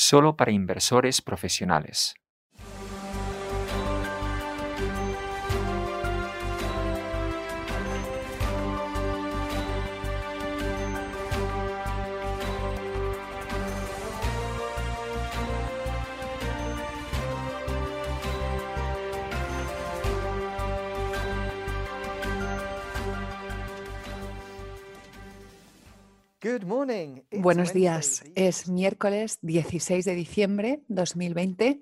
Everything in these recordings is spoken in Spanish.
solo para inversores profesionales. Buenos días. Es miércoles 16 de diciembre 2020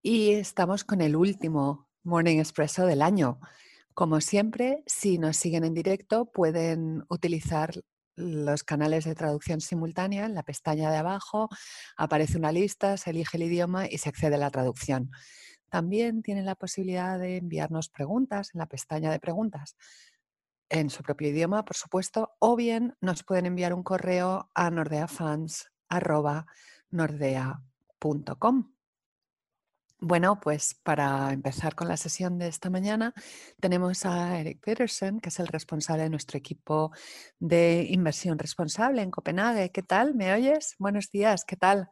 y estamos con el último Morning Expresso del año. Como siempre, si nos siguen en directo, pueden utilizar los canales de traducción simultánea. En la pestaña de abajo aparece una lista, se elige el idioma y se accede a la traducción. También tienen la posibilidad de enviarnos preguntas en la pestaña de preguntas en su propio idioma, por supuesto, o bien nos pueden enviar un correo a nordeafans.nordea.com. Bueno, pues para empezar con la sesión de esta mañana, tenemos a Eric Peterson, que es el responsable de nuestro equipo de inversión responsable en Copenhague. ¿Qué tal? ¿Me oyes? Buenos días, ¿qué tal?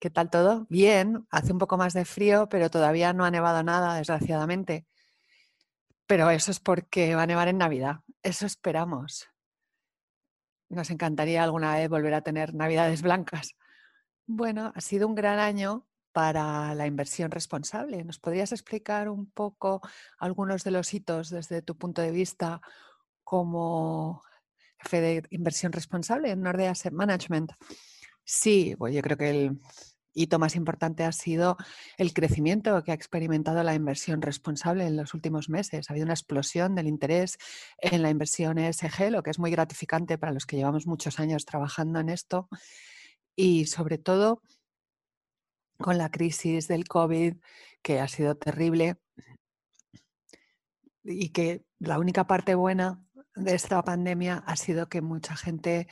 ¿Qué tal todo? Bien, hace un poco más de frío, pero todavía no ha nevado nada, desgraciadamente. Pero eso es porque va a nevar en Navidad. Eso esperamos. Nos encantaría alguna vez volver a tener Navidades blancas. Bueno, ha sido un gran año para la inversión responsable. ¿Nos podrías explicar un poco algunos de los hitos desde tu punto de vista como jefe de inversión responsable en Nordea Asset Management? Sí, pues yo creo que el hito más importante ha sido el crecimiento que ha experimentado la inversión responsable en los últimos meses. Ha habido una explosión del interés en la inversión ESG, lo que es muy gratificante para los que llevamos muchos años trabajando en esto. Y sobre todo con la crisis del COVID, que ha sido terrible y que la única parte buena de esta pandemia ha sido que mucha gente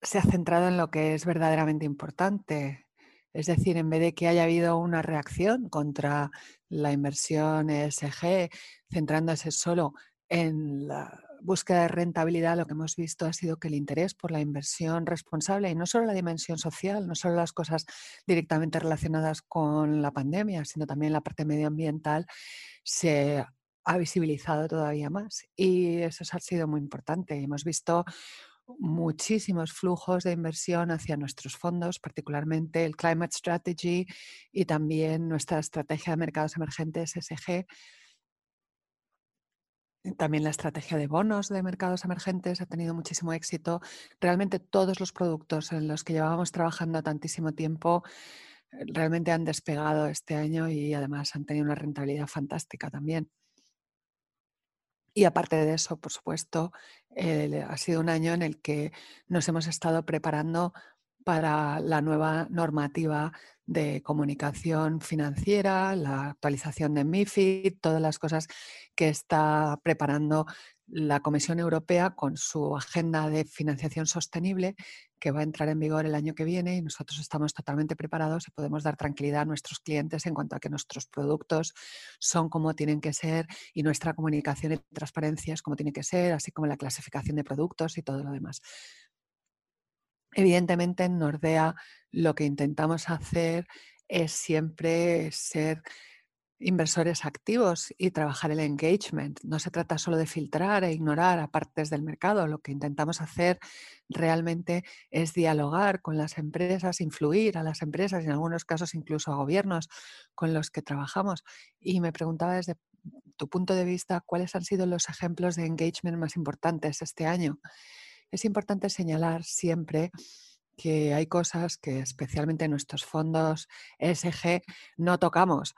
se ha centrado en lo que es verdaderamente importante, es decir, en vez de que haya habido una reacción contra la inversión ESG, centrándose solo en la búsqueda de rentabilidad, lo que hemos visto ha sido que el interés por la inversión responsable, y no solo la dimensión social, no solo las cosas directamente relacionadas con la pandemia, sino también la parte medioambiental, se ha visibilizado todavía más. Y eso ha sido muy importante. Hemos visto muchísimos flujos de inversión hacia nuestros fondos, particularmente el Climate Strategy y también nuestra estrategia de mercados emergentes SG. También la estrategia de bonos de mercados emergentes ha tenido muchísimo éxito. Realmente todos los productos en los que llevábamos trabajando tantísimo tiempo realmente han despegado este año y además han tenido una rentabilidad fantástica también. Y aparte de eso, por supuesto, ha sido un año en el que nos hemos estado preparando para la nueva normativa de comunicación financiera, la actualización de MIFID, todas las cosas que está preparando la Comisión Europea con su agenda de financiación sostenible que va a entrar en vigor el año que viene y nosotros estamos totalmente preparados y podemos dar tranquilidad a nuestros clientes en cuanto a que nuestros productos son como tienen que ser y nuestra comunicación y transparencia es como tiene que ser, así como la clasificación de productos y todo lo demás. Evidentemente en Nordea lo que intentamos hacer es siempre ser inversores activos y trabajar el engagement. No se trata solo de filtrar e ignorar a partes del mercado. Lo que intentamos hacer realmente es dialogar con las empresas, influir a las empresas, en algunos casos incluso a gobiernos con los que trabajamos. Y me preguntaba desde tu punto de vista cuáles han sido los ejemplos de engagement más importantes este año. Es importante señalar siempre que hay cosas que especialmente en nuestros fondos ESG no tocamos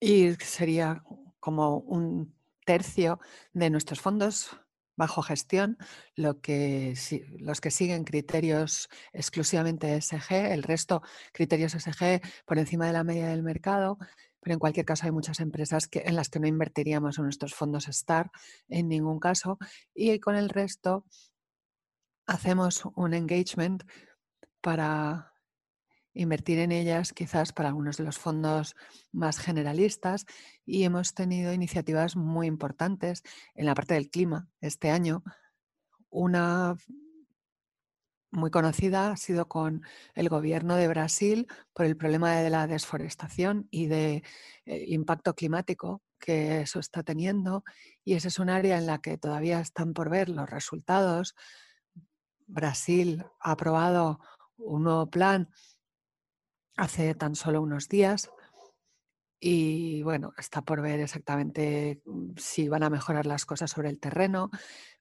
y sería como un tercio de nuestros fondos bajo gestión, lo que, los que siguen criterios exclusivamente SG, el resto criterios SG por encima de la media del mercado, pero en cualquier caso hay muchas empresas que, en las que no invertiríamos en nuestros fondos STAR en ningún caso y con el resto hacemos un engagement para invertir en ellas quizás para algunos de los fondos más generalistas y hemos tenido iniciativas muy importantes en la parte del clima este año. Una muy conocida ha sido con el gobierno de Brasil por el problema de la desforestación y de eh, impacto climático que eso está teniendo y ese es un área en la que todavía están por ver los resultados. Brasil ha aprobado un nuevo plan hace tan solo unos días y bueno, está por ver exactamente mm, si van a mejorar las cosas sobre el terreno.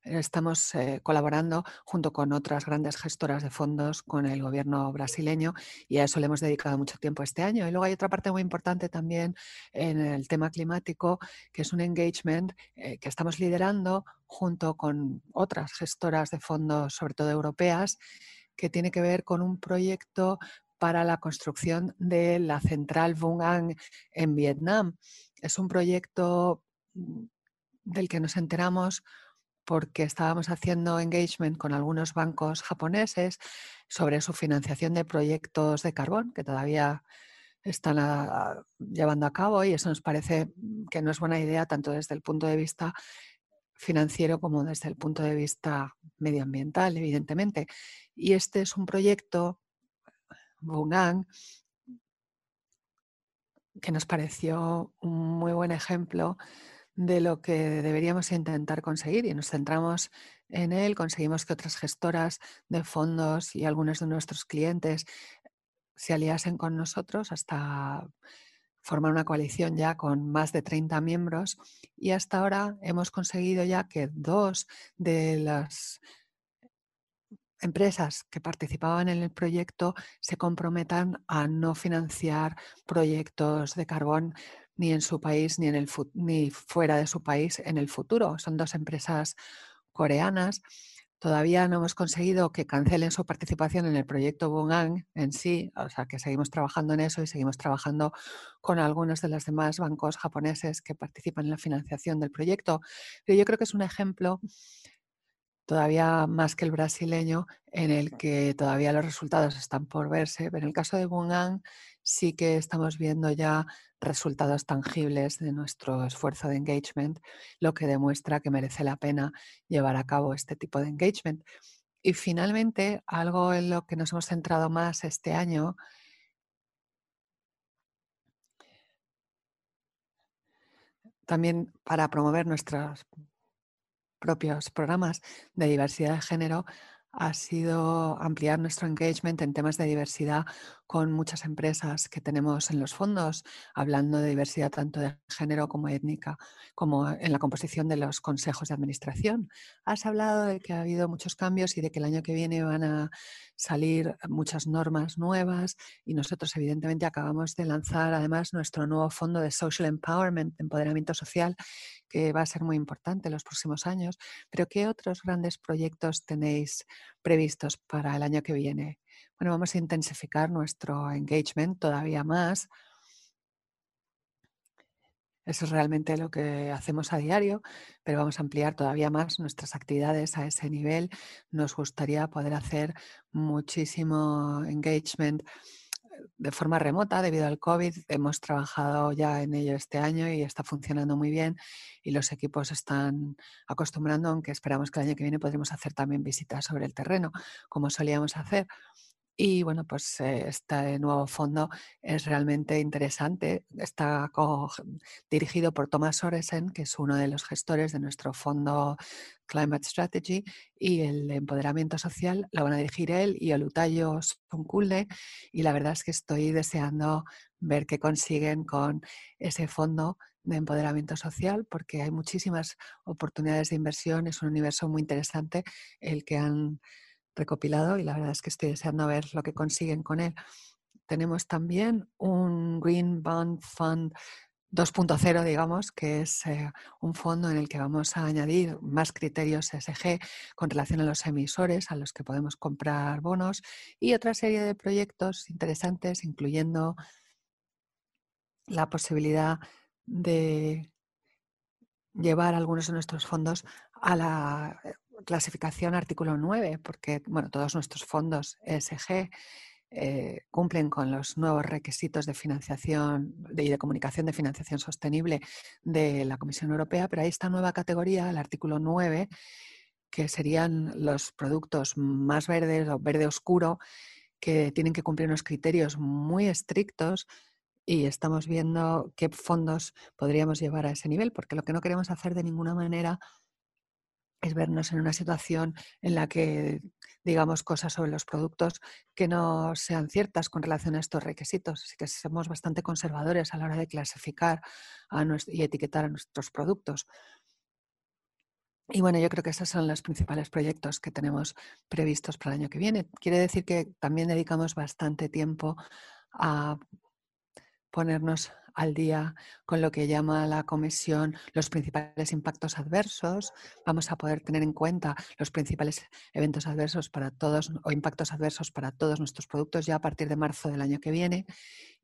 Estamos eh, colaborando junto con otras grandes gestoras de fondos con el gobierno brasileño y a eso le hemos dedicado mucho tiempo este año. Y luego hay otra parte muy importante también en el tema climático, que es un engagement eh, que estamos liderando junto con otras gestoras de fondos, sobre todo europeas, que tiene que ver con un proyecto para la construcción de la central Vung Ang en Vietnam. Es un proyecto mm, del que nos enteramos porque estábamos haciendo engagement con algunos bancos japoneses sobre su financiación de proyectos de carbón que todavía están llevando a cabo y eso nos parece que no es buena idea tanto desde el punto de vista financiero como desde el punto de vista medioambiental, evidentemente. Y este es un proyecto Que nos pareció un muy buen ejemplo de lo que deberíamos intentar conseguir y nos centramos en él, conseguimos que otras gestoras de fondos y algunos de nuestros clientes se aliasen con nosotros hasta formar una coalición ya con más de 30 miembros y hasta ahora hemos conseguido ya que dos de las empresas que participaban en el proyecto se comprometan a no financiar proyectos de carbón ni en su país ni, en el, ni fuera de su país en el futuro. Son dos empresas coreanas. Todavía no hemos conseguido que cancelen su participación en el proyecto Bungang en sí, o sea que seguimos trabajando en eso y seguimos trabajando con algunos de los demás bancos japoneses que participan en la financiación del proyecto. Pero yo creo que es un ejemplo todavía más que el brasileño, en el que todavía los resultados están por verse. Pero en el caso de Bungang sí que estamos viendo ya resultados tangibles de nuestro esfuerzo de engagement, lo que demuestra que merece la pena llevar a cabo este tipo de engagement. Y finalmente, algo en lo que nos hemos centrado más este año también para promover nuestras propios programas de diversidad de género ha sido ampliar nuestro engagement en temas de diversidad con muchas empresas que tenemos en los fondos, hablando de diversidad tanto de género como étnica, como en la composición de los consejos de administración. Has hablado de que ha habido muchos cambios y de que el año que viene van a salir muchas normas nuevas y nosotros evidentemente acabamos de lanzar además nuestro nuevo fondo de Social Empowerment, empoderamiento social, que va a ser muy importante en los próximos años. Pero ¿qué otros grandes proyectos tenéis previstos para el año que viene? Bueno, vamos a intensificar nuestro engagement todavía más. Eso es realmente lo que hacemos a diario, pero vamos a ampliar todavía más nuestras actividades a ese nivel. Nos gustaría poder hacer muchísimo engagement de forma remota debido al COVID. Hemos trabajado ya en ello este año y está funcionando muy bien y los equipos están acostumbrando, aunque esperamos que el año que viene podremos hacer también visitas sobre el terreno, como solíamos hacer. Y bueno, pues este nuevo fondo es realmente interesante. Está dirigido por Thomas Sorensen, que es uno de los gestores de nuestro fondo Climate Strategy, y el empoderamiento social lo van a dirigir él y Olutayo Sonkulde. Y la verdad es que estoy deseando ver qué consiguen con ese fondo de empoderamiento social, porque hay muchísimas oportunidades de inversión. Es un universo muy interesante el que han recopilado y la verdad es que estoy deseando ver lo que consiguen con él. Tenemos también un Green Bond Fund 2.0, digamos, que es eh, un fondo en el que vamos a añadir más criterios SG con relación a los emisores a los que podemos comprar bonos y otra serie de proyectos interesantes, incluyendo la posibilidad de llevar algunos de nuestros fondos a la eh, clasificación artículo 9, porque bueno, todos nuestros fondos ESG eh, cumplen con los nuevos requisitos de financiación y de, comunicación de financiación sostenible de la Comisión Europea, pero hay esta nueva categoría, el artículo 9, que serían los productos más verdes o verde oscuro, que tienen que cumplir unos criterios muy estrictos y estamos viendo qué fondos podríamos llevar a ese nivel, porque lo que no queremos hacer de ninguna manera es vernos en una situación en la que digamos cosas sobre los productos que no sean ciertas con relación a estos requisitos. Así que somos bastante conservadores a la hora de clasificar y etiquetar a nuestros productos. Y bueno, yo creo que esos son los principales proyectos que tenemos previstos para el año que viene. Quiere decir que también dedicamos bastante tiempo a ponernos al día con lo que llama la comisión los principales impactos adversos. Vamos a poder tener en cuenta los principales eventos adversos para todos o impactos adversos para todos nuestros productos ya a partir de marzo del año que viene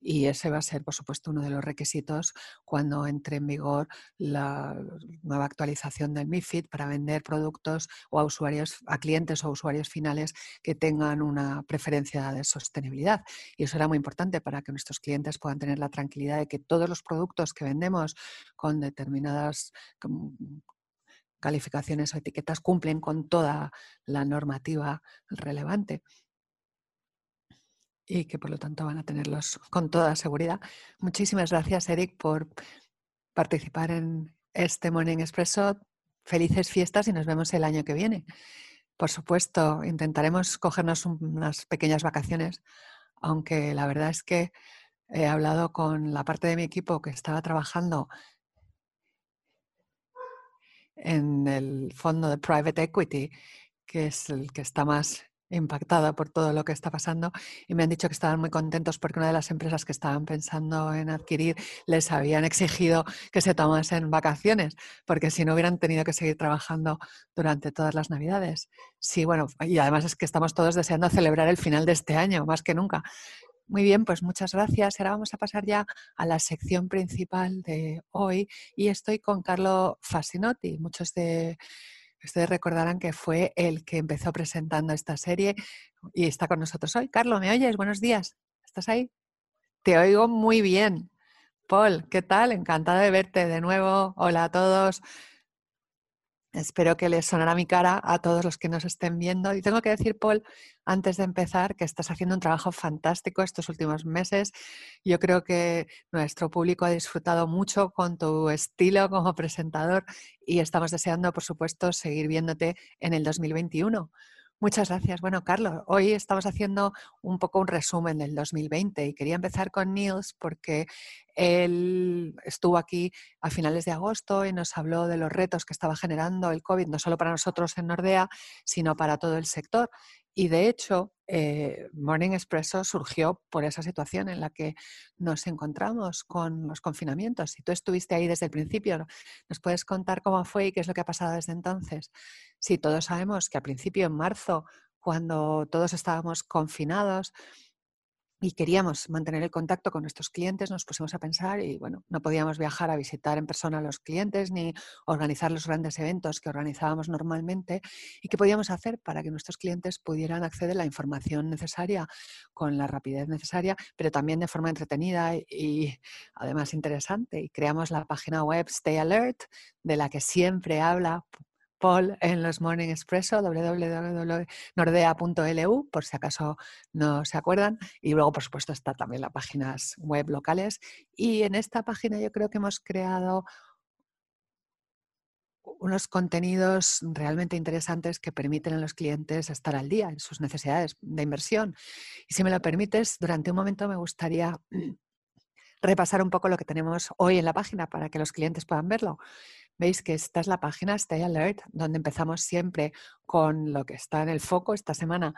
y ese va a ser, por supuesto, uno de los requisitos cuando entre en vigor la nueva actualización del MIFID para vender productos o a usuarios, a clientes o usuarios finales que tengan una preferencia de sostenibilidad. Y eso era muy importante para que nuestros clientes puedan tener la tranquilidad de que todos los productos que vendemos con determinadas calificaciones o etiquetas cumplen con toda la normativa relevante y que por lo tanto van a tenerlos con toda seguridad. Muchísimas gracias, Eric, por participar en este Morning Expresso. Felices fiestas y nos vemos el año que viene. Por supuesto, intentaremos cogernos unas pequeñas vacaciones, aunque la verdad es que he hablado con la parte de mi equipo que estaba trabajando en el fondo de private equity, que es el que está más impactada por todo lo que está pasando y me han dicho que estaban muy contentos porque una de las empresas que estaban pensando en adquirir les habían exigido que se tomasen vacaciones porque si no hubieran tenido que seguir trabajando durante todas las navidades. Sí, bueno, y además es que estamos todos deseando celebrar el final de este año, más que nunca. Muy bien, pues muchas gracias. Ahora vamos a pasar ya a la sección principal de hoy y estoy con Carlo Fascinotti. Muchos de Ustedes recordarán que fue el que empezó presentando esta serie y está con nosotros hoy. Carlos, ¿me oyes? Buenos días. ¿Estás ahí? Te oigo muy bien. Paul, ¿qué tal? Encantada de verte de nuevo. Hola a todos. Espero que les sonara mi cara a todos los que nos estén viendo. Y tengo que decir, Paul, antes de empezar, que estás haciendo un trabajo fantástico estos últimos meses. Yo creo que nuestro público ha disfrutado mucho con tu estilo como presentador y estamos deseando, por supuesto, seguir viéndote en el 2021. Muchas gracias. Bueno, Carlos, hoy estamos haciendo un poco un resumen del 2020 y quería empezar con Niels porque él estuvo aquí a finales de agosto y nos habló de los retos que estaba generando el COVID, no solo para nosotros en Nordea, sino para todo el sector. Y de hecho, eh, Morning Expresso surgió por esa situación en la que nos encontramos con los confinamientos. Si tú estuviste ahí desde el principio, ¿nos puedes contar cómo fue y qué es lo que ha pasado desde entonces? Si todos sabemos que al principio, en marzo, cuando todos estábamos confinados, y queríamos mantener el contacto con nuestros clientes, nos pusimos a pensar y bueno, no podíamos viajar a visitar en persona a los clientes ni organizar los grandes eventos que organizábamos normalmente y qué podíamos hacer para que nuestros clientes pudieran acceder a la información necesaria con la rapidez necesaria, pero también de forma entretenida y además interesante. Y creamos la página web Stay Alert, de la que siempre habla Paul en los Morning Expresso, www.nordea.lu, por si acaso no se acuerdan. Y luego, por supuesto, está también las páginas web locales. Y en esta página yo creo que hemos creado unos contenidos realmente interesantes que permiten a los clientes estar al día en sus necesidades de inversión. Y si me lo permites, durante un momento me gustaría repasar un poco lo que tenemos hoy en la página para que los clientes puedan verlo. Veis que esta es la página Stay Alert, donde empezamos siempre con lo que está en el foco esta semana.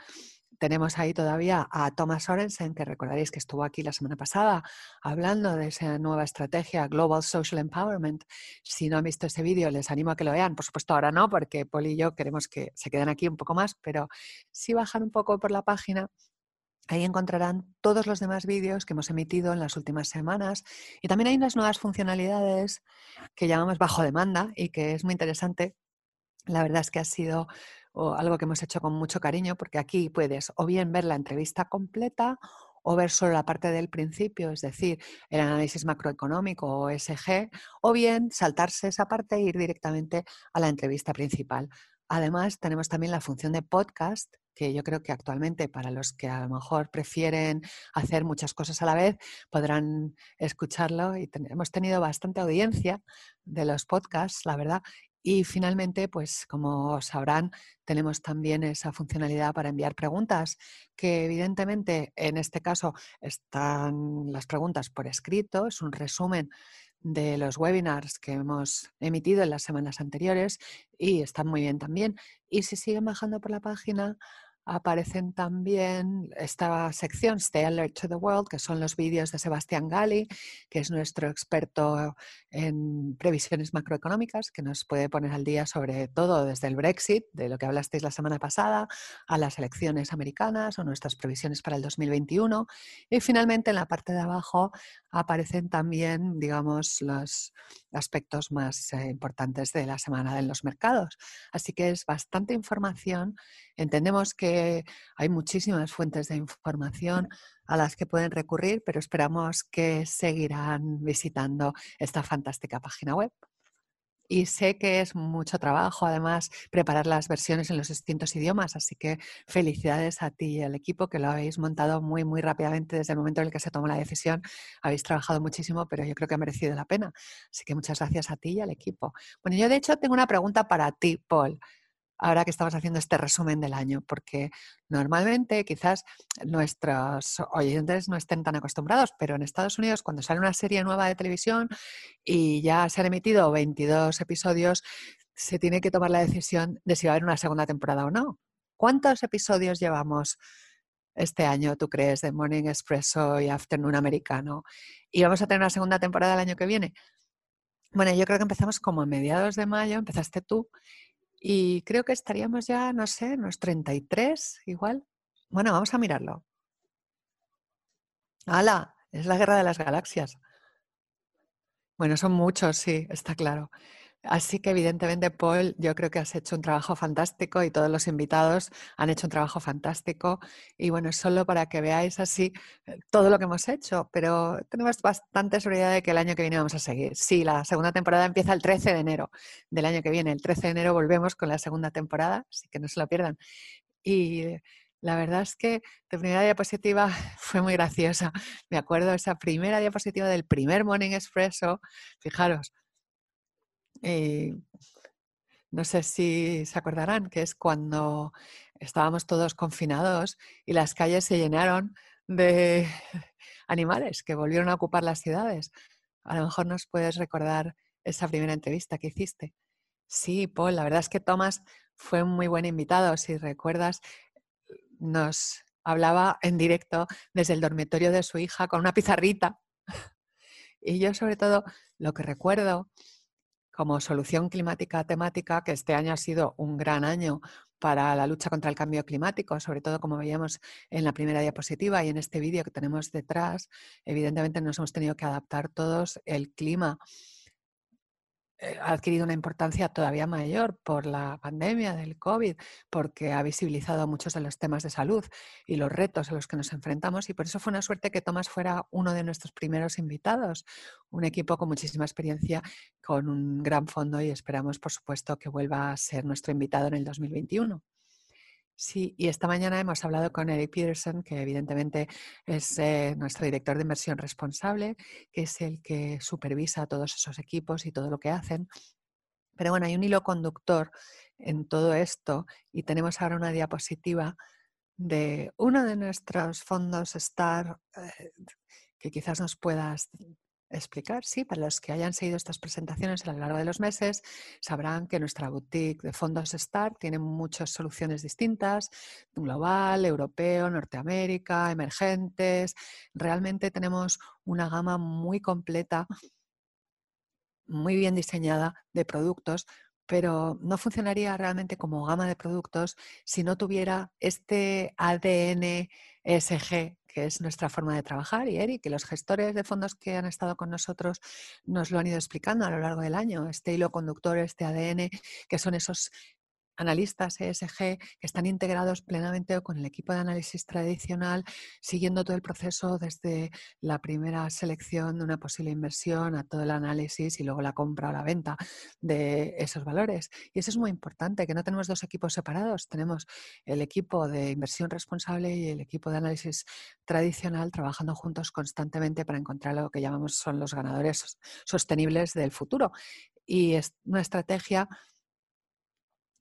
Tenemos ahí todavía a Thomas Sorensen, que recordaréis que estuvo aquí la semana pasada hablando de esa nueva estrategia Global Social Empowerment. Si no han visto ese vídeo, les animo a que lo vean. Por supuesto, ahora no, porque Paul y yo queremos que se queden aquí un poco más, pero si bajan un poco por la página, Ahí encontrarán todos los demás vídeos que hemos emitido en las últimas semanas y también hay unas nuevas funcionalidades que llamamos bajo demanda y que es muy interesante. La verdad es que ha sido algo que hemos hecho con mucho cariño porque aquí puedes o bien ver la entrevista completa o ver solo la parte del principio, es decir, el análisis macroeconómico o SG, o bien saltarse esa parte e ir directamente a la entrevista principal. Además, tenemos también la función de podcast, que yo creo que actualmente para los que a lo mejor prefieren hacer muchas cosas a la vez, podrán escucharlo y hemos tenido bastante audiencia de los podcasts, la verdad. Y finalmente, pues como sabrán, tenemos también esa funcionalidad para enviar preguntas, que evidentemente en este caso están las preguntas por escrito, es un resumen de los webinars que hemos emitido en las semanas anteriores y están muy bien también. Y si siguen bajando por la página, aparecen también esta sección Stay Alert to the World, que son los vídeos de Sebastián Gali, que es nuestro experto en previsiones macroeconómicas, que nos puede poner al día sobre todo desde el Brexit, de lo que hablasteis la semana pasada, a las elecciones americanas o nuestras previsiones para el 2021. Y finalmente en la parte de abajo aparecen también, digamos, los aspectos más eh, importantes de la semana en los mercados. Así que es bastante información. Entendemos que hay muchísimas fuentes de información a las que pueden recurrir, pero esperamos que seguirán visitando esta fantástica página web. Y sé que es mucho trabajo, además, preparar las versiones en los distintos idiomas, así que felicidades a ti y al equipo que lo habéis montado muy, muy rápidamente desde el momento en el que se tomó la decisión. Habéis trabajado muchísimo, pero yo creo que ha merecido la pena. Así que muchas gracias a ti y al equipo. Bueno, yo de hecho tengo una pregunta para ti, Paul ahora que estamos haciendo este resumen del año, porque normalmente quizás nuestros oyentes no estén tan acostumbrados, pero en Estados Unidos cuando sale una serie nueva de televisión y ya se han emitido 22 episodios, se tiene que tomar la decisión de si va a haber una segunda temporada o no. ¿Cuántos episodios llevamos este año, tú crees, de Morning Expresso y Afternoon Americano? ¿Y vamos a tener una segunda temporada el año que viene? Bueno, yo creo que empezamos como a mediados de mayo, empezaste tú, y creo que estaríamos ya, no sé, unos 33 igual. Bueno, vamos a mirarlo. ¡Hala! Es la guerra de las galaxias. Bueno, son muchos, sí, está claro. Así que evidentemente, Paul, yo creo que has hecho un trabajo fantástico y todos los invitados han hecho un trabajo fantástico. Y bueno, solo para que veáis así eh, todo lo que hemos hecho, pero tenemos bastante seguridad de que el año que viene vamos a seguir. Sí, la segunda temporada empieza el 13 de enero del año que viene. El 13 de enero volvemos con la segunda temporada, así que no se lo pierdan. Y la verdad es que tu primera diapositiva fue muy graciosa. Me acuerdo esa primera diapositiva del primer Morning Expresso. Fijaros, eh, no sé si se acordarán que es cuando estábamos todos confinados y las calles se llenaron de animales que volvieron a ocupar las ciudades. A lo mejor nos puedes recordar esa primera entrevista que hiciste. Sí, Paul, la verdad es que Tomás fue un muy buen invitado. Si recuerdas, nos hablaba en directo desde el dormitorio de su hija con una pizarrita. Y yo sobre todo lo que recuerdo como solución climática temática, que este año ha sido un gran año para la lucha contra el cambio climático, sobre todo como veíamos en la primera diapositiva y en este vídeo que tenemos detrás, evidentemente nos hemos tenido que adaptar todos. El clima ha adquirido una importancia todavía mayor por la pandemia del COVID, porque ha visibilizado muchos de los temas de salud y los retos a los que nos enfrentamos y por eso fue una suerte que Tomás fuera uno de nuestros primeros invitados, un equipo con muchísima experiencia, con un gran fondo y esperamos, por supuesto, que vuelva a ser nuestro invitado en el 2021. Sí, y esta mañana hemos hablado con Eric Peterson, que evidentemente es eh, nuestro director de inversión responsable, que es el que supervisa todos esos equipos y todo lo que hacen. Pero bueno, hay un hilo conductor en todo esto y tenemos ahora una diapositiva de uno de nuestros fondos STAR eh, que quizás nos puedas explicar, sí, para los que hayan seguido estas presentaciones a lo largo de los meses, sabrán que nuestra boutique de fondos STAR tiene muchas soluciones distintas, global, europeo, Norteamérica, emergentes. Realmente tenemos una gama muy completa, muy bien diseñada de productos pero no funcionaría realmente como gama de productos si no tuviera este ADN ESG que es nuestra forma de trabajar, y Eric, y los gestores de fondos que han estado con nosotros nos lo han ido explicando a lo largo del año, este hilo conductor, este ADN, que son esos analistas ESG que están integrados plenamente con el equipo de análisis tradicional, siguiendo todo el proceso desde la primera selección de una posible inversión a todo el análisis y luego la compra o la venta de esos valores. Y eso es muy importante, que no tenemos dos equipos separados, tenemos el equipo de inversión responsable y el equipo de análisis tradicional trabajando juntos constantemente para encontrar lo que llamamos son los ganadores sostenibles del futuro. Y es una estrategia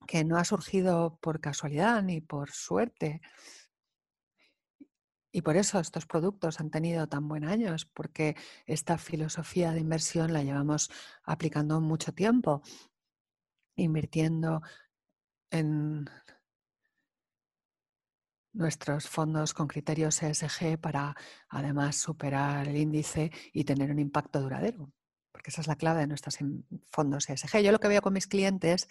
que no ha surgido por casualidad ni por suerte. Y por eso estos productos han tenido tan buen años, porque esta filosofía de inversión la llevamos aplicando mucho tiempo, invirtiendo en nuestros fondos con criterios ESG para además superar el índice y tener un impacto duradero porque esa es la clave de nuestros fondos ESG. Yo lo que veo con mis clientes,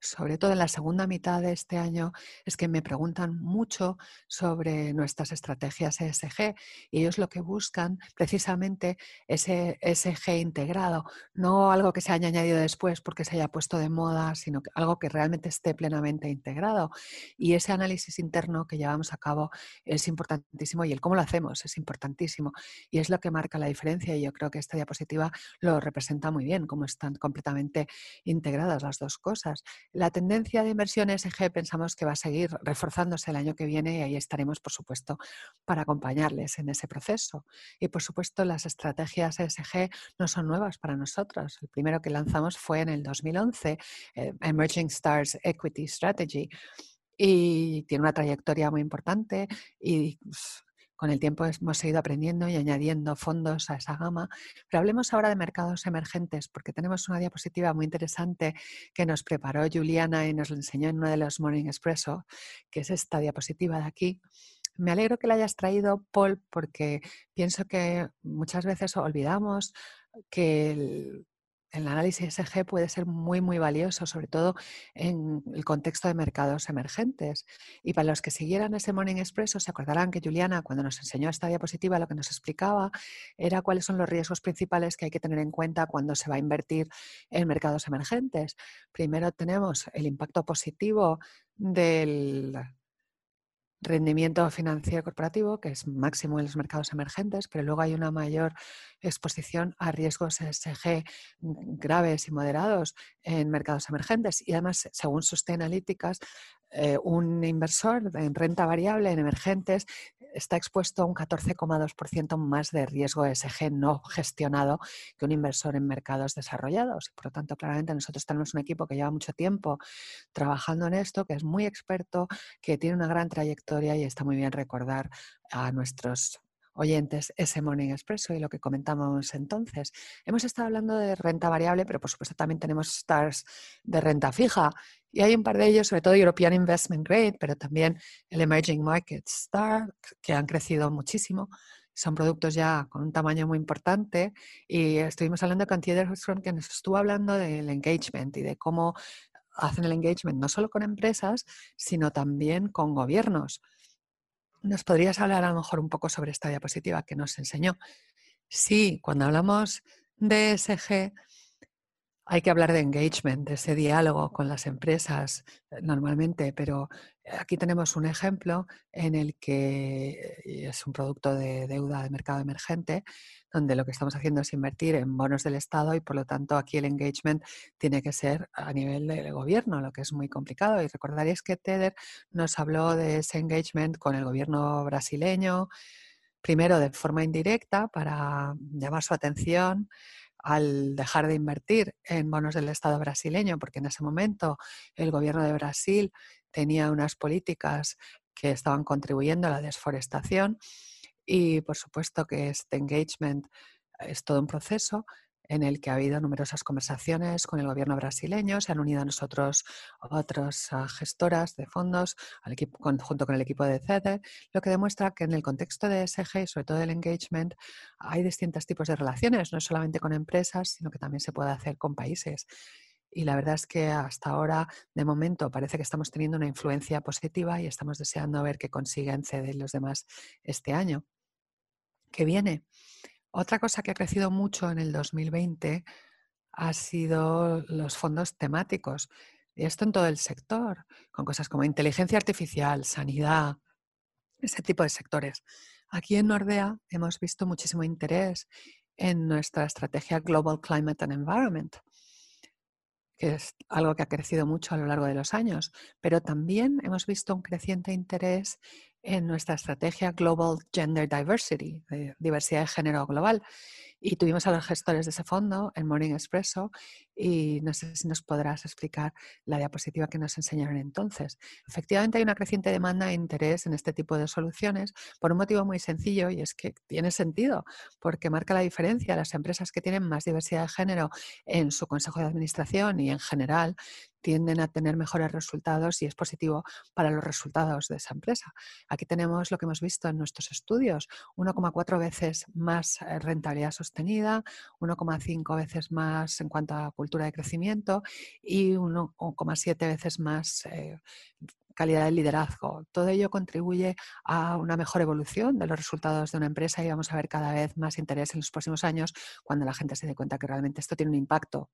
sobre todo en la segunda mitad de este año, es que me preguntan mucho sobre nuestras estrategias ESG y ellos lo que buscan precisamente es ESG integrado, no algo que se haya añadido después porque se haya puesto de moda, sino algo que realmente esté plenamente integrado. Y ese análisis interno que llevamos a cabo es importantísimo y el cómo lo hacemos es importantísimo y es lo que marca la diferencia y yo creo que esta diapositiva lo representa muy bien cómo están completamente integradas las dos cosas. La tendencia de inversión ESG pensamos que va a seguir reforzándose el año que viene y ahí estaremos, por supuesto, para acompañarles en ese proceso. Y, por supuesto, las estrategias ESG no son nuevas para nosotros. El primero que lanzamos fue en el 2011, eh, Emerging Stars Equity Strategy y tiene una trayectoria muy importante y pues, con el tiempo hemos seguido aprendiendo y añadiendo fondos a esa gama. Pero hablemos ahora de mercados emergentes, porque tenemos una diapositiva muy interesante que nos preparó Juliana y nos lo enseñó en uno de los Morning Expresso, que es esta diapositiva de aquí. Me alegro que la hayas traído, Paul, porque pienso que muchas veces olvidamos que el, el análisis ESG puede ser muy, muy valioso, sobre todo en el contexto de mercados emergentes. Y para los que siguieran ese Morning Expresso, se acordarán que Juliana, cuando nos enseñó esta diapositiva, lo que nos explicaba era cuáles son los riesgos principales que hay que tener en cuenta cuando se va a invertir en mercados emergentes. Primero tenemos el impacto positivo del rendimiento financiero corporativo, que es máximo en los mercados emergentes, pero luego hay una mayor exposición a riesgos ESG graves y moderados en mercados emergentes. Y además, según Sustainalytics, eh, un inversor en renta variable en emergentes está expuesto a un 14,2% más de riesgo ESG no gestionado que un inversor en mercados desarrollados. Por lo tanto, claramente nosotros tenemos un equipo que lleva mucho tiempo trabajando en esto, que es muy experto, que tiene una gran trayectoria y está muy bien recordar a nuestros oyentes ese Morning Expresso y lo que comentamos entonces. Hemos estado hablando de renta variable, pero por supuesto también tenemos stars de renta fija y hay un par de ellos, sobre todo European Investment Grade, pero también el Emerging Market Star, que han crecido muchísimo. Son productos ya con un tamaño muy importante y estuvimos hablando con Theodore que nos estuvo hablando del engagement y de cómo hacen el engagement no solo con empresas, sino también con gobiernos. ¿Nos podrías hablar a lo mejor un poco sobre esta diapositiva que nos enseñó? Sí, cuando hablamos de ESG, hay que hablar de engagement, de ese diálogo con las empresas eh, normalmente, pero aquí tenemos un ejemplo en el que es un producto de deuda de mercado emergente, donde lo que estamos haciendo es invertir en bonos del Estado y por lo tanto aquí el engagement tiene que ser a nivel del gobierno, lo que es muy complicado. Y recordaréis que Teder nos habló de ese engagement con el gobierno brasileño, primero de forma indirecta para llamar su atención al dejar de invertir en bonos del Estado brasileño, porque en ese momento el gobierno de Brasil tenía unas políticas que estaban contribuyendo a la desforestación y por supuesto que este engagement es todo un proceso en el que ha habido numerosas conversaciones con el gobierno brasileño, se han unido a nosotros otras ah, gestoras de fondos al equipo, junto con el equipo de CEDE, lo que demuestra que en el contexto de SG y sobre todo del engagement hay distintos tipos de relaciones, no solamente con empresas, sino que también se puede hacer con países. Y la verdad es que hasta ahora, de momento, parece que estamos teniendo una influencia positiva y estamos deseando ver qué consiguen CEDE y los demás este año que viene. Otra cosa que ha crecido mucho en el 2020 ha sido los fondos temáticos. Y esto en todo el sector, con cosas como inteligencia artificial, sanidad, ese tipo de sectores. Aquí en Nordea hemos visto muchísimo interés en nuestra estrategia Global Climate and Environment, que es algo que ha crecido mucho a lo largo de los años, pero también hemos visto un creciente interés en nuestra estrategia Global Gender Diversity, diversidad de género global, y tuvimos a los gestores de ese fondo en Morning Expresso y no sé si nos podrás explicar la diapositiva que nos enseñaron entonces. Efectivamente hay una creciente demanda e interés en este tipo de soluciones por un motivo muy sencillo y es que tiene sentido porque marca la diferencia. Las empresas que tienen más diversidad de género en su consejo de administración y en general tienden a tener mejores resultados y es positivo para los resultados de esa empresa. Aquí tenemos lo que hemos visto en nuestros estudios, 1,4 veces más eh, rentabilidad sostenida, 1,5 veces más en cuanto a cultura de crecimiento y 1,7 veces más eh, calidad de liderazgo. Todo ello contribuye a una mejor evolución de los resultados de una empresa y vamos a ver cada vez más interés en los próximos años cuando la gente se dé cuenta que realmente esto tiene un impacto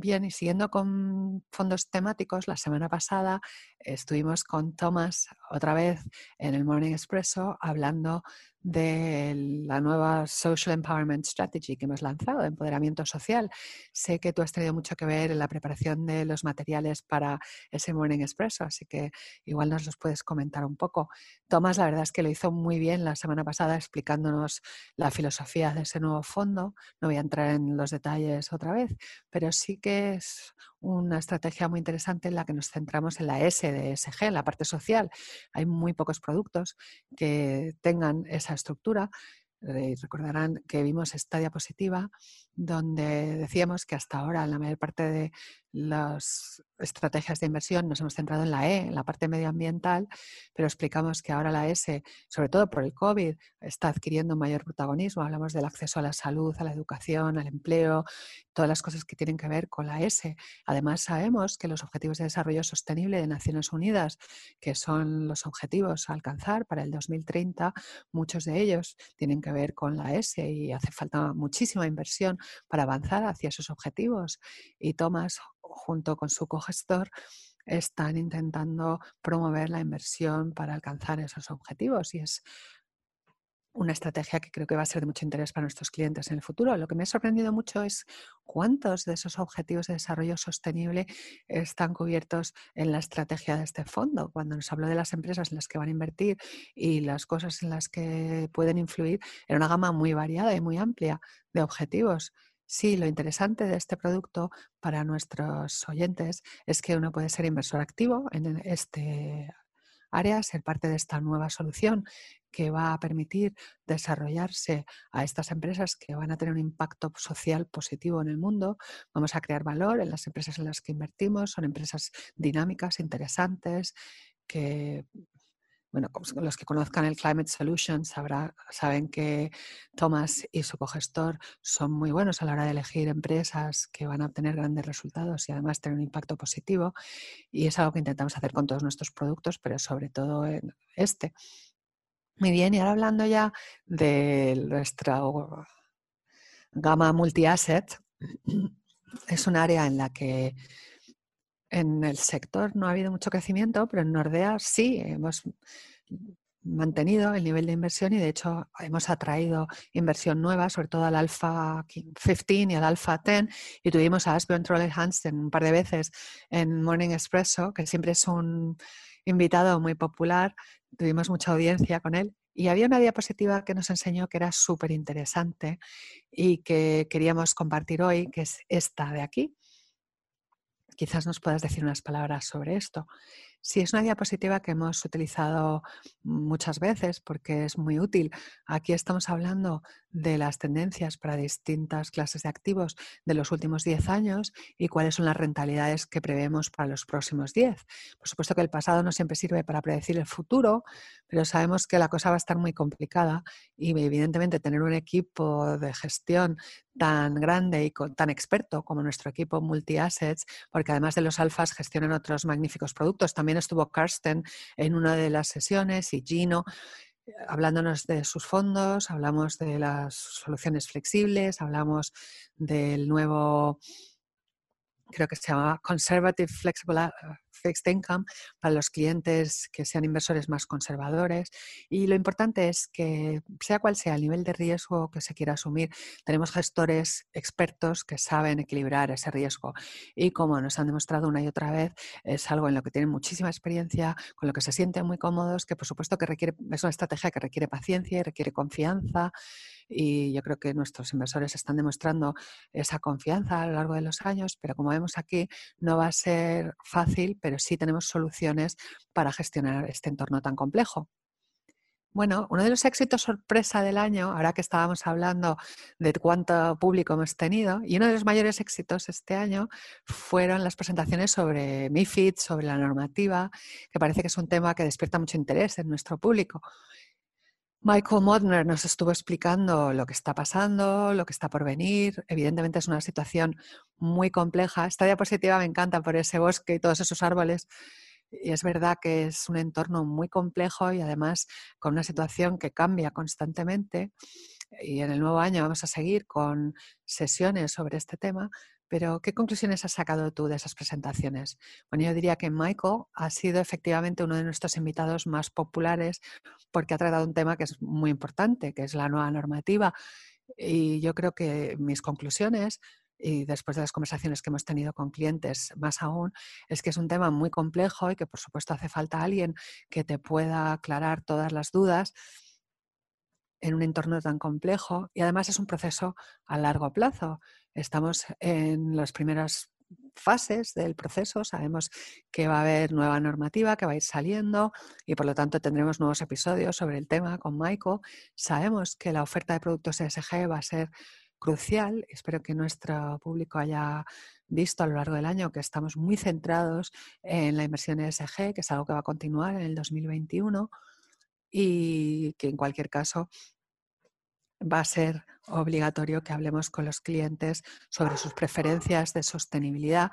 Bien, y siguiendo con fondos temáticos, la semana pasada estuvimos con Thomas otra vez en el Morning Expresso hablando de la nueva Social Empowerment Strategy que hemos lanzado, de empoderamiento social. Sé que tú has tenido mucho que ver en la preparación de los materiales para ese Morning Expresso, así que igual nos los puedes comentar un poco. Tomás, la verdad es que lo hizo muy bien la semana pasada explicándonos la filosofía de ese nuevo fondo. No voy a entrar en los detalles otra vez, pero sí que es una estrategia muy interesante en la que nos centramos en la S de SG, la parte social. Hay muy pocos productos que tengan esa estructura. Eh, recordarán que vimos esta diapositiva donde decíamos que hasta ahora la mayor parte de las estrategias de inversión nos hemos centrado en la E, en la parte medioambiental, pero explicamos que ahora la S, sobre todo por el COVID, está adquiriendo mayor protagonismo. Hablamos del acceso a la salud, a la educación, al empleo, todas las cosas que tienen que ver con la S. Además, sabemos que los Objetivos de Desarrollo Sostenible de Naciones Unidas, que son los objetivos a alcanzar para el 2030, muchos de ellos tienen que ver con la S y hace falta muchísima inversión para avanzar hacia esos objetivos. Y Thomas, junto con su cogestor, están intentando promover la inversión para alcanzar esos objetivos y es una estrategia que creo que va a ser de mucho interés para nuestros clientes en el futuro. Lo que me ha sorprendido mucho es cuántos de esos objetivos de desarrollo sostenible están cubiertos en la estrategia de este fondo. Cuando nos habló de las empresas en las que van a invertir y las cosas en las que pueden influir, era una gama muy variada y muy amplia de objetivos. Sí, lo interesante de este producto para nuestros oyentes es que uno puede ser inversor activo en este área, ser parte de esta nueva solución que va a permitir desarrollarse a estas empresas que van a tener un impacto social positivo en el mundo. Vamos a crear valor en las empresas en las que invertimos. Son empresas dinámicas, interesantes, que bueno, los que conozcan el Climate Solutions saben que Thomas y su cogestor son muy buenos a la hora de elegir empresas que van a obtener grandes resultados y además tener un impacto positivo. Y es algo que intentamos hacer con todos nuestros productos, pero sobre todo en este. Muy bien, y ahora hablando ya de nuestra gama multi-asset, es un área en la que en el sector no ha habido mucho crecimiento, pero en Nordea sí hemos mantenido el nivel de inversión y de hecho hemos atraído inversión nueva, sobre todo al Alpha 15 y al Alpha 10 y tuvimos a Asbjørn Trolle Hansen un par de veces en Morning Expresso, que siempre es un invitado muy popular, tuvimos mucha audiencia con él. Y había una diapositiva que nos enseñó que era súper interesante y que queríamos compartir hoy, que es esta de aquí. Quizás nos puedas decir unas palabras sobre esto. Sí, es una diapositiva que hemos utilizado muchas veces porque es muy útil. Aquí estamos hablando de las tendencias para distintas clases de activos de los últimos 10 años y cuáles son las rentabilidades que prevemos para los próximos 10. Por supuesto que el pasado no siempre sirve para predecir el futuro, pero sabemos que la cosa va a estar muy complicada y evidentemente tener un equipo de gestión tan grande y tan experto como nuestro equipo multi-assets, porque además de los alfas gestionan otros magníficos productos. También estuvo Karsten en una de las sesiones y Gino hablándonos de sus fondos, hablamos de las soluciones flexibles, hablamos del nuevo creo que se llama Conservative Flexible Fixed Income para los clientes que sean inversores más conservadores. Y lo importante es que, sea cual sea el nivel de riesgo que se quiera asumir, tenemos gestores expertos que saben equilibrar ese riesgo. Y como nos han demostrado una y otra vez, es algo en lo que tienen muchísima experiencia, con lo que se sienten muy cómodos, que por supuesto que requiere, es una estrategia que requiere paciencia y requiere confianza y yo creo que nuestros inversores están demostrando esa confianza a lo largo de los años, pero como vemos aquí, no va a ser fácil, pero sí tenemos soluciones para gestionar este entorno tan complejo. Bueno, uno de los éxitos sorpresa del año, ahora que estábamos hablando de cuánto público hemos tenido, y uno de los mayores éxitos este año fueron las presentaciones sobre MIFID, sobre la normativa, que parece que es un tema que despierta mucho interés en nuestro público. Michael Modner nos estuvo explicando lo que está pasando, lo que está por venir. Evidentemente es una situación muy compleja. Esta diapositiva me encanta por ese bosque y todos esos árboles. Y es verdad que es un entorno muy complejo y además con una situación que cambia constantemente. Y en el nuevo año vamos a seguir con sesiones sobre este tema, pero, ¿qué conclusiones has sacado tú de esas presentaciones? Bueno, yo diría que Michael ha sido efectivamente uno de nuestros invitados más populares porque ha tratado un tema que es muy importante, que es la nueva normativa. Y yo creo que mis conclusiones, y después de las conversaciones que hemos tenido con clientes más aún, es que es un tema muy complejo y que por supuesto hace falta alguien que te pueda aclarar todas las dudas en un entorno tan complejo y además es un proceso a largo plazo. Estamos en las primeras fases del proceso, sabemos que va a haber nueva normativa que va a ir saliendo y por lo tanto tendremos nuevos episodios sobre el tema con Michael. Sabemos que la oferta de productos ESG va a ser crucial. Espero que nuestro público haya visto a lo largo del año que estamos muy centrados en la inversión ESG, que es algo que va a continuar en el 2021 y que en cualquier caso va a ser obligatorio que hablemos con los clientes sobre sus preferencias de sostenibilidad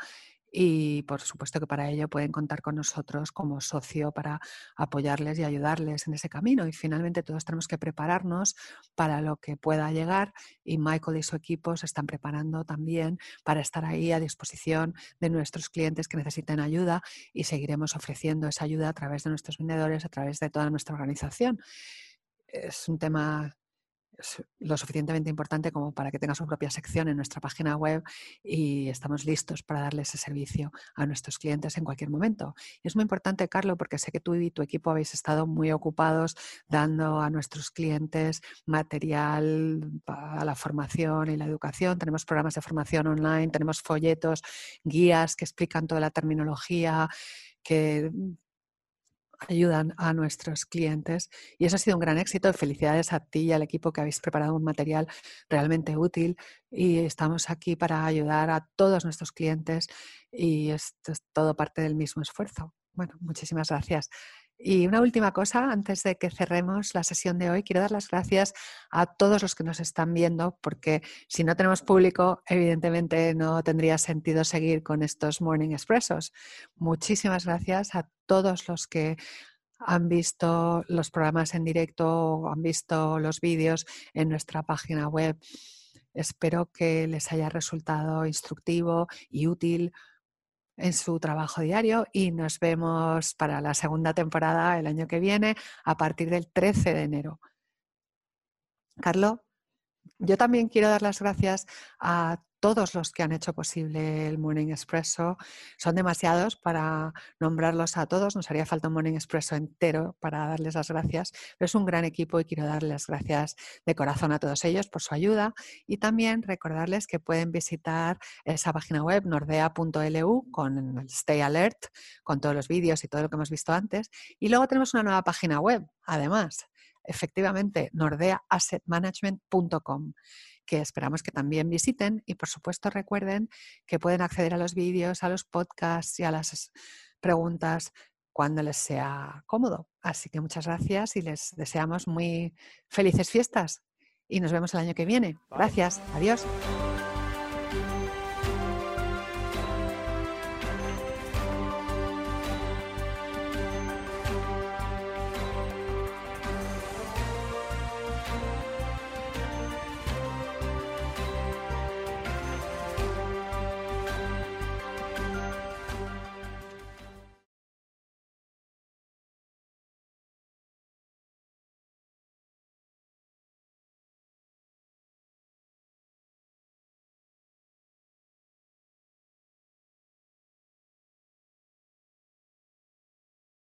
y por supuesto que para ello pueden contar con nosotros como socio para apoyarles y ayudarles en ese camino. Y finalmente todos tenemos que prepararnos para lo que pueda llegar y Michael y su equipo se están preparando también para estar ahí a disposición de nuestros clientes que necesiten ayuda y seguiremos ofreciendo esa ayuda a través de nuestros vendedores, a través de toda nuestra organización. Es un tema lo suficientemente importante como para que tenga su propia sección en nuestra página web y estamos listos para darle ese servicio a nuestros clientes en cualquier momento. Y es muy importante, Carlos, porque sé que tú y tu equipo habéis estado muy ocupados dando a nuestros clientes material para la formación y la educación. Tenemos programas de formación online, tenemos folletos, guías que explican toda la terminología, que ayudan a nuestros clientes y eso ha sido un gran éxito. Felicidades a ti y al equipo que habéis preparado un material realmente útil y estamos aquí para ayudar a todos nuestros clientes y esto es todo parte del mismo esfuerzo. Bueno, muchísimas gracias. Y una última cosa, antes de que cerremos la sesión de hoy, quiero dar las gracias a todos los que nos están viendo, porque si no tenemos público, evidentemente no tendría sentido seguir con estos Morning Expressos. Muchísimas gracias a todos los que han visto los programas en directo o han visto los vídeos en nuestra página web. Espero que les haya resultado instructivo y útil en su trabajo diario y nos vemos para la segunda temporada el año que viene a partir del 13 de enero. Carlos, yo también quiero dar las gracias a todos los que han hecho posible el Morning Expresso. Son demasiados para nombrarlos a todos. Nos haría falta un Morning Expresso entero para darles las gracias. Pero es un gran equipo y quiero darles las gracias de corazón a todos ellos por su ayuda. Y también recordarles que pueden visitar esa página web nordea.lu con el Stay Alert, con todos los vídeos y todo lo que hemos visto antes. Y luego tenemos una nueva página web, además, efectivamente, nordeaassetmanagement.com que esperamos que también visiten y por supuesto recuerden que pueden acceder a los vídeos, a los podcasts y a las preguntas cuando les sea cómodo. Así que muchas gracias y les deseamos muy felices fiestas y nos vemos el año que viene. Gracias, adiós.